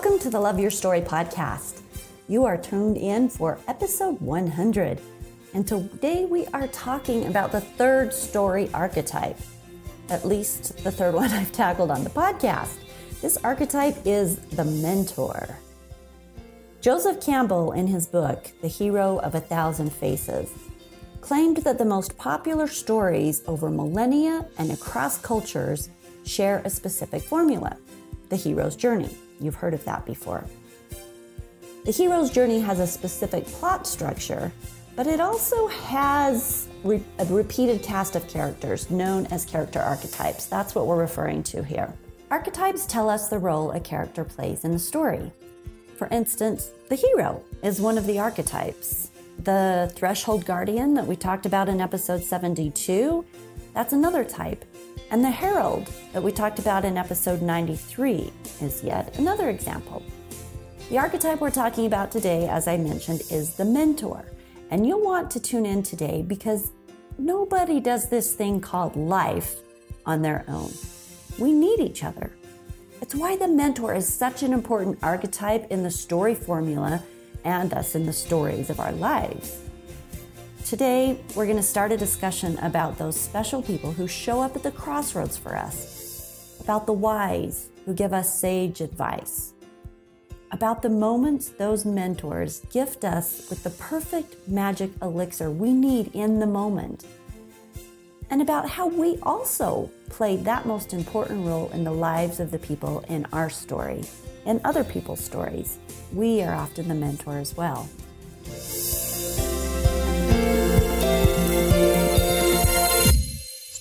Welcome to the Love Your Story podcast. You are tuned in for episode 100. And today we are talking about the third story archetype, at least the third one I've tackled on the podcast. This archetype is the mentor. Joseph Campbell, in his book, The Hero of a Thousand Faces, claimed that the most popular stories over millennia and across cultures share a specific formula the hero's journey. You've heard of that before. The hero's journey has a specific plot structure, but it also has re- a repeated cast of characters known as character archetypes. That's what we're referring to here. Archetypes tell us the role a character plays in the story. For instance, the hero is one of the archetypes. The threshold guardian that we talked about in episode 72, that's another type. And the herald that we talked about in episode 93 is yet another example. The archetype we're talking about today, as I mentioned, is the mentor. And you'll want to tune in today because nobody does this thing called life on their own. We need each other. It's why the mentor is such an important archetype in the story formula and thus in the stories of our lives. Today, we're going to start a discussion about those special people who show up at the crossroads for us, about the wise who give us sage advice, about the moments those mentors gift us with the perfect magic elixir we need in the moment, and about how we also play that most important role in the lives of the people in our story and other people's stories. We are often the mentor as well.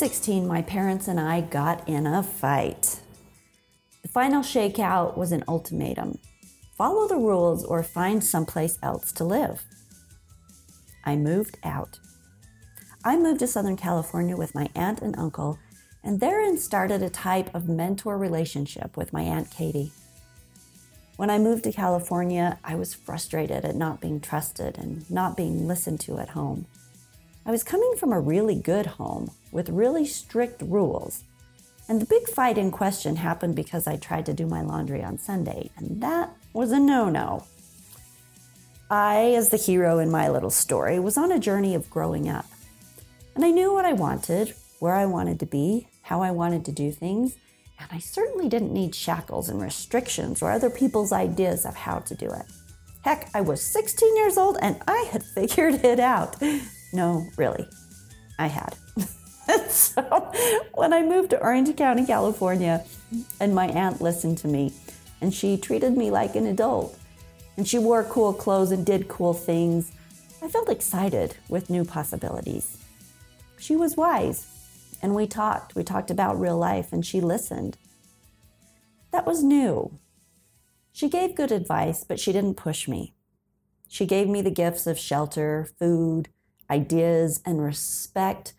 16, my parents and I got in a fight. The final shakeout was an ultimatum follow the rules or find someplace else to live. I moved out. I moved to Southern California with my aunt and uncle, and therein started a type of mentor relationship with my Aunt Katie. When I moved to California, I was frustrated at not being trusted and not being listened to at home. I was coming from a really good home with really strict rules. And the big fight in question happened because I tried to do my laundry on Sunday, and that was a no no. I, as the hero in my little story, was on a journey of growing up. And I knew what I wanted, where I wanted to be, how I wanted to do things, and I certainly didn't need shackles and restrictions or other people's ideas of how to do it. Heck, I was 16 years old and I had figured it out. No, really, I had. so when I moved to Orange County, California, and my aunt listened to me, and she treated me like an adult, and she wore cool clothes and did cool things, I felt excited with new possibilities. She was wise, and we talked. We talked about real life, and she listened. That was new. She gave good advice, but she didn't push me. She gave me the gifts of shelter, food, ideas, and respect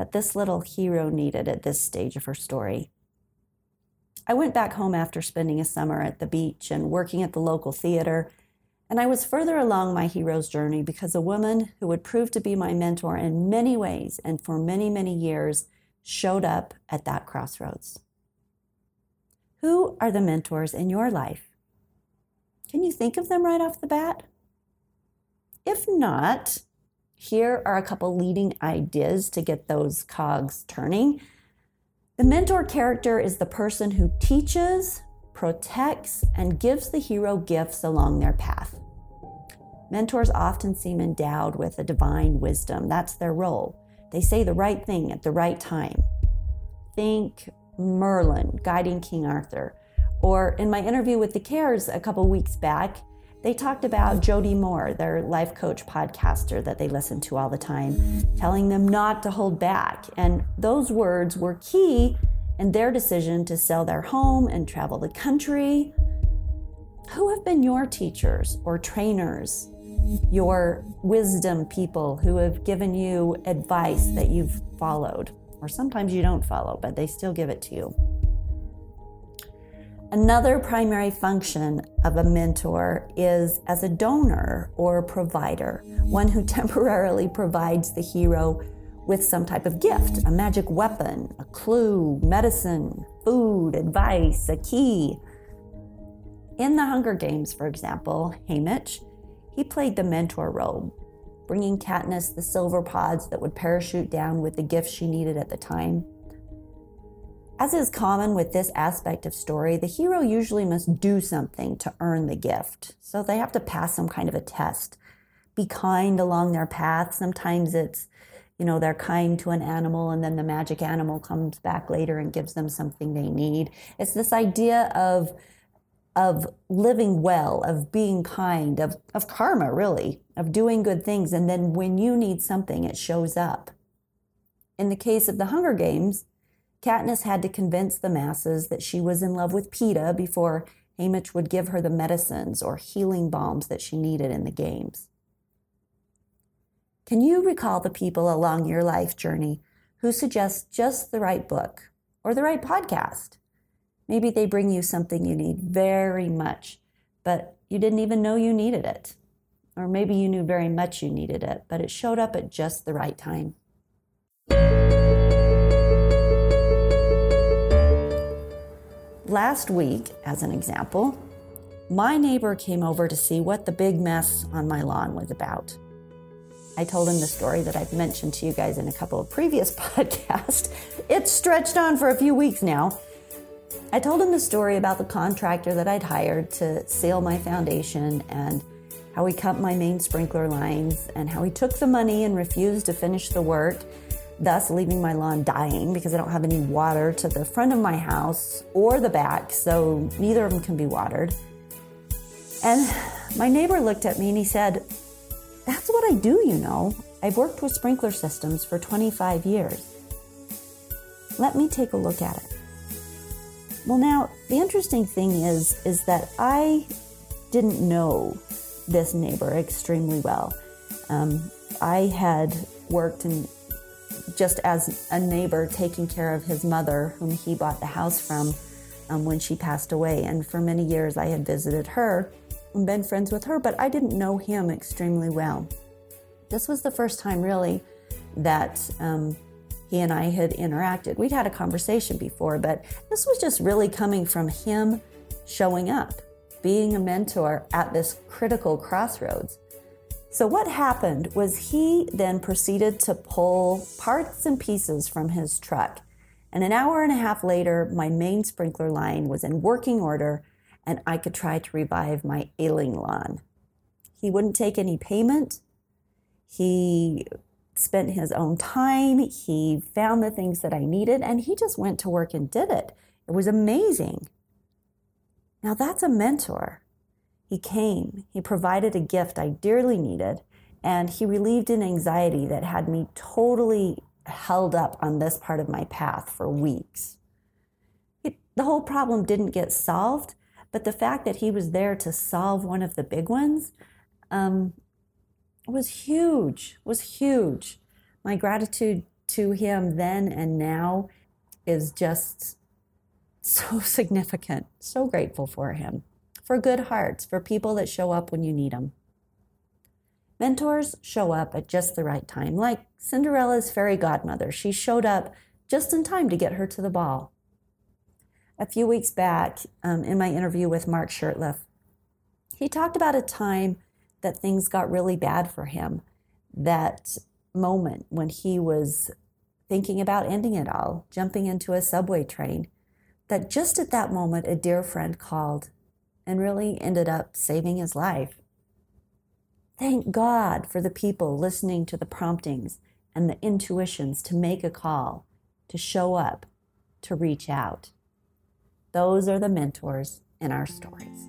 that this little hero needed at this stage of her story. I went back home after spending a summer at the beach and working at the local theater, and I was further along my hero's journey because a woman who would prove to be my mentor in many ways and for many, many years showed up at that crossroads. Who are the mentors in your life? Can you think of them right off the bat? If not, here are a couple leading ideas to get those cogs turning. The mentor character is the person who teaches, protects, and gives the hero gifts along their path. Mentors often seem endowed with a divine wisdom. That's their role. They say the right thing at the right time. Think Merlin guiding King Arthur. Or in my interview with the Cares a couple weeks back, they talked about Jody Moore, their life coach podcaster that they listen to all the time, telling them not to hold back. And those words were key in their decision to sell their home and travel the country. Who have been your teachers or trainers, your wisdom people who have given you advice that you've followed? Or sometimes you don't follow, but they still give it to you. Another primary function of a mentor is as a donor or provider, one who temporarily provides the hero with some type of gift a magic weapon, a clue, medicine, food, advice, a key. In the Hunger Games, for example, Haymitch, he played the mentor role, bringing Katniss the silver pods that would parachute down with the gifts she needed at the time. As is common with this aspect of story, the hero usually must do something to earn the gift. So they have to pass some kind of a test. Be kind along their path. Sometimes it's, you know, they're kind to an animal and then the magic animal comes back later and gives them something they need. It's this idea of of living well, of being kind, of, of karma, really, of doing good things. And then when you need something, it shows up. In the case of the Hunger Games, Katniss had to convince the masses that she was in love with Peeta before Haymitch would give her the medicines or healing balms that she needed in the games. Can you recall the people along your life journey who suggest just the right book or the right podcast? Maybe they bring you something you need very much, but you didn't even know you needed it. Or maybe you knew very much you needed it, but it showed up at just the right time. Last week, as an example, my neighbor came over to see what the big mess on my lawn was about. I told him the story that I've mentioned to you guys in a couple of previous podcasts. It's stretched on for a few weeks now. I told him the story about the contractor that I'd hired to seal my foundation and how he cut my main sprinkler lines and how he took the money and refused to finish the work thus leaving my lawn dying because I don't have any water to the front of my house or the back, so neither of them can be watered. And my neighbor looked at me and he said, That's what I do, you know. I've worked with sprinkler systems for 25 years. Let me take a look at it. Well, now, the interesting thing is, is that I didn't know this neighbor extremely well. Um, I had worked in just as a neighbor taking care of his mother, whom he bought the house from um, when she passed away. And for many years, I had visited her and been friends with her, but I didn't know him extremely well. This was the first time, really, that um, he and I had interacted. We'd had a conversation before, but this was just really coming from him showing up, being a mentor at this critical crossroads. So, what happened was he then proceeded to pull parts and pieces from his truck. And an hour and a half later, my main sprinkler line was in working order and I could try to revive my ailing lawn. He wouldn't take any payment. He spent his own time. He found the things that I needed and he just went to work and did it. It was amazing. Now, that's a mentor. He came, He provided a gift I dearly needed, and He relieved an anxiety that had me totally held up on this part of my path for weeks. It, the whole problem didn't get solved, but the fact that He was there to solve one of the big ones um, was huge, was huge. My gratitude to Him then and now is just so significant. So grateful for Him for good hearts, for people that show up when you need them. Mentors show up at just the right time, like Cinderella's fairy godmother. She showed up just in time to get her to the ball. A few weeks back, um, in my interview with Mark Shurtleff, he talked about a time that things got really bad for him. That moment when he was thinking about ending it all, jumping into a subway train, that just at that moment, a dear friend called and really ended up saving his life. Thank God for the people listening to the promptings and the intuitions to make a call, to show up, to reach out. Those are the mentors in our stories.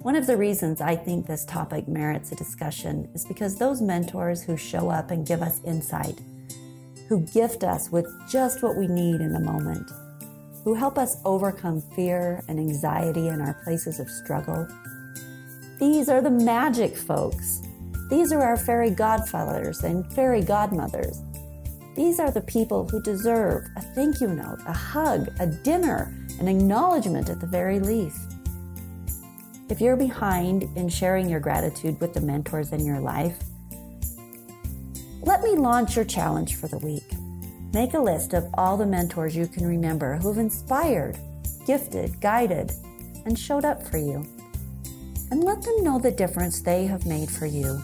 One of the reasons I think this topic merits a discussion is because those mentors who show up and give us insight, who gift us with just what we need in the moment, who help us overcome fear and anxiety in our places of struggle. These are the magic folks. These are our fairy godfathers and fairy godmothers. These are the people who deserve a thank you note, a hug, a dinner, an acknowledgement at the very least. If you're behind in sharing your gratitude with the mentors in your life, let me launch your challenge for the week. Make a list of all the mentors you can remember who have inspired, gifted, guided, and showed up for you. And let them know the difference they have made for you.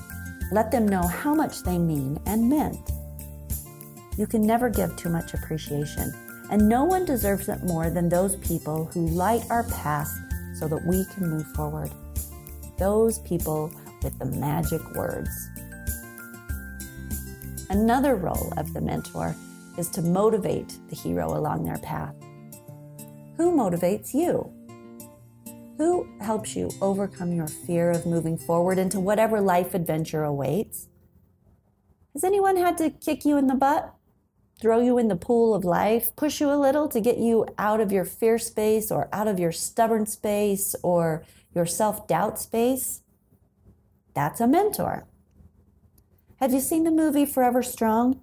Let them know how much they mean and meant. You can never give too much appreciation, and no one deserves it more than those people who light our path so that we can move forward. Those people with the magic words. Another role of the mentor is to motivate the hero along their path. Who motivates you? Who helps you overcome your fear of moving forward into whatever life adventure awaits? Has anyone had to kick you in the butt? throw you in the pool of life, push you a little to get you out of your fear space or out of your stubborn space or your self doubt space, that's a mentor. Have you seen the movie Forever Strong?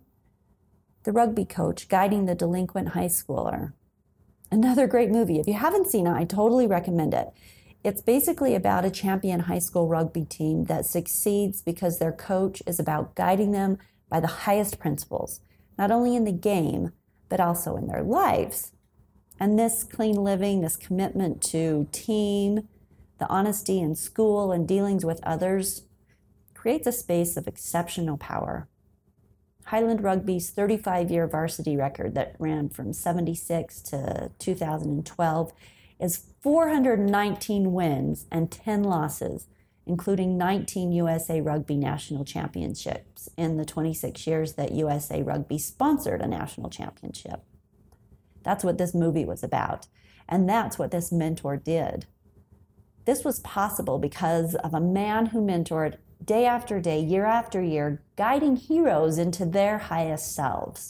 The rugby coach guiding the delinquent high schooler. Another great movie. If you haven't seen it, I totally recommend it. It's basically about a champion high school rugby team that succeeds because their coach is about guiding them by the highest principles not only in the game, but also in their lives. And this clean living, this commitment to team, the honesty in school and dealings with others creates a space of exceptional power. Highland Rugby's 35 year varsity record that ran from 76 to 2012 is 419 wins and 10 losses including 19 USA Rugby National Championships in the 26 years that USA Rugby sponsored a national championship. That's what this movie was about, and that's what this mentor did. This was possible because of a man who mentored day after day, year after year, guiding heroes into their highest selves.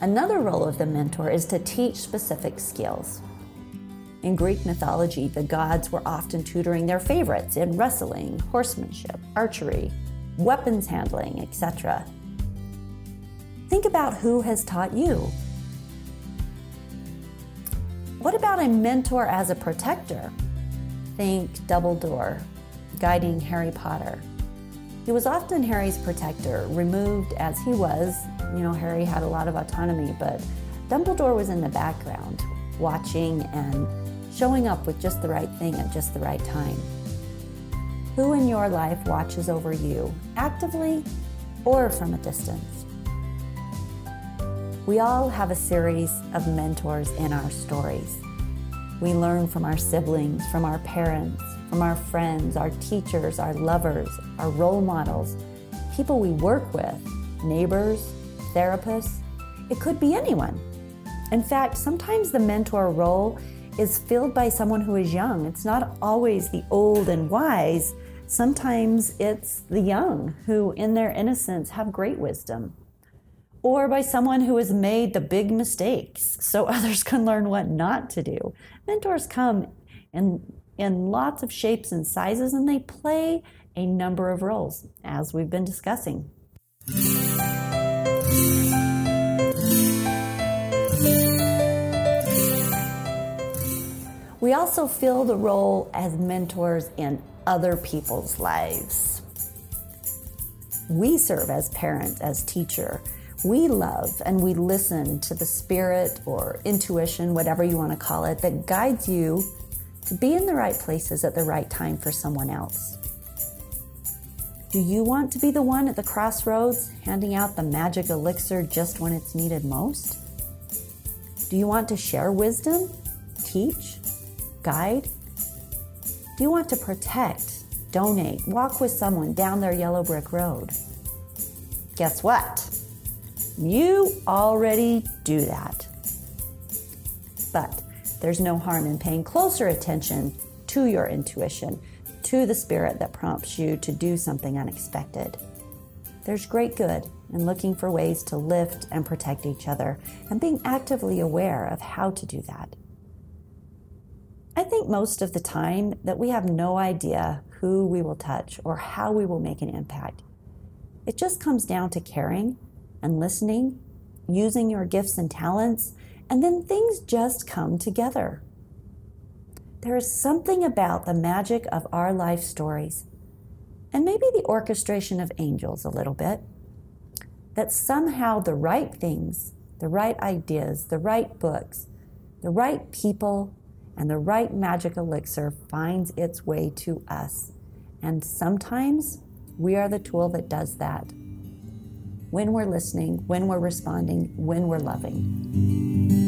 Another role of the mentor is to teach specific skills. In Greek mythology, the gods were often tutoring their favorites in wrestling, horsemanship, archery, weapons handling, etc. Think about who has taught you. What about a mentor as a protector? Think Dumbledore, guiding Harry Potter. He was often Harry's protector, removed as he was. You know, Harry had a lot of autonomy, but Dumbledore was in the background, watching and showing up with just the right thing at just the right time. Who in your life watches over you, actively or from a distance? We all have a series of mentors in our stories. We learn from our siblings, from our parents, from our friends, our teachers, our lovers, our role models, people we work with, neighbors, therapists. It could be anyone. In fact, sometimes the mentor role is filled by someone who is young. It's not always the old and wise. Sometimes it's the young who, in their innocence, have great wisdom. Or by someone who has made the big mistakes so others can learn what not to do. Mentors come in in lots of shapes and sizes, and they play a number of roles, as we've been discussing. We also fill the role as mentors in other people's lives. We serve as parent, as teacher. We love and we listen to the spirit or intuition, whatever you want to call it, that guides you to be in the right places at the right time for someone else. Do you want to be the one at the crossroads handing out the magic elixir just when it's needed most? Do you want to share wisdom, teach, guide? Do you want to protect, donate, walk with someone down their yellow brick road? Guess what? You already do that. But there's no harm in paying closer attention to your intuition, to the spirit that prompts you to do something unexpected. There's great good in looking for ways to lift and protect each other and being actively aware of how to do that. I think most of the time that we have no idea who we will touch or how we will make an impact. It just comes down to caring and listening, using your gifts and talents, and then things just come together. There is something about the magic of our life stories, and maybe the orchestration of angels a little bit, that somehow the right things, the right ideas, the right books, the right people, and the right magic elixir finds its way to us. And sometimes we are the tool that does that. When we're listening, when we're responding, when we're loving.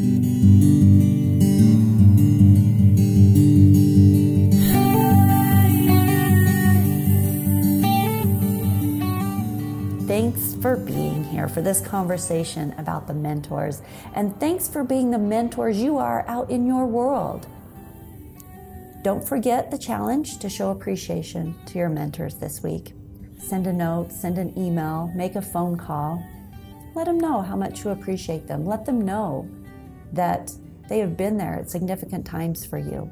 Thanks for being here for this conversation about the mentors. And thanks for being the mentors you are out in your world. Don't forget the challenge to show appreciation to your mentors this week. Send a note, send an email, make a phone call. Let them know how much you appreciate them. Let them know that they have been there at significant times for you.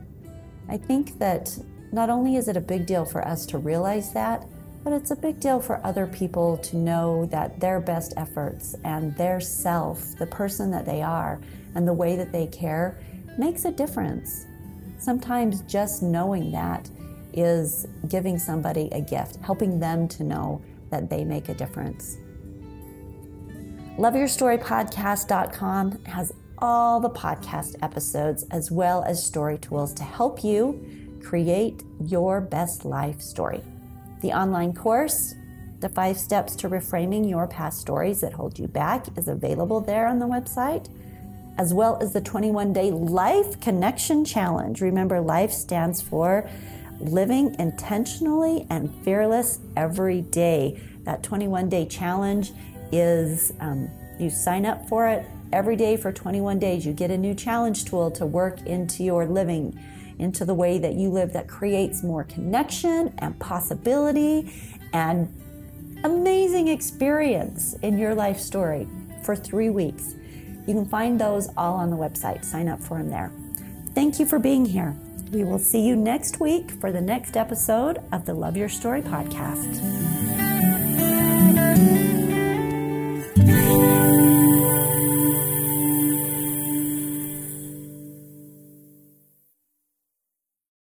I think that not only is it a big deal for us to realize that, but it's a big deal for other people to know that their best efforts and their self, the person that they are, and the way that they care makes a difference. Sometimes just knowing that is giving somebody a gift, helping them to know that they make a difference. LoveYourStoryPodcast.com has all the podcast episodes as well as story tools to help you create your best life story. The online course, The Five Steps to Reframing Your Past Stories That Hold You Back, is available there on the website, as well as the 21 day Life Connection Challenge. Remember, life stands for living intentionally and fearless every day. That 21 day challenge is um, you sign up for it every day for 21 days. You get a new challenge tool to work into your living into the way that you live that creates more connection and possibility and amazing experience in your life story for three weeks. You can find those all on the website. Sign up for them there. Thank you for being here. We will see you next week for the next episode of the Love Your Story podcast.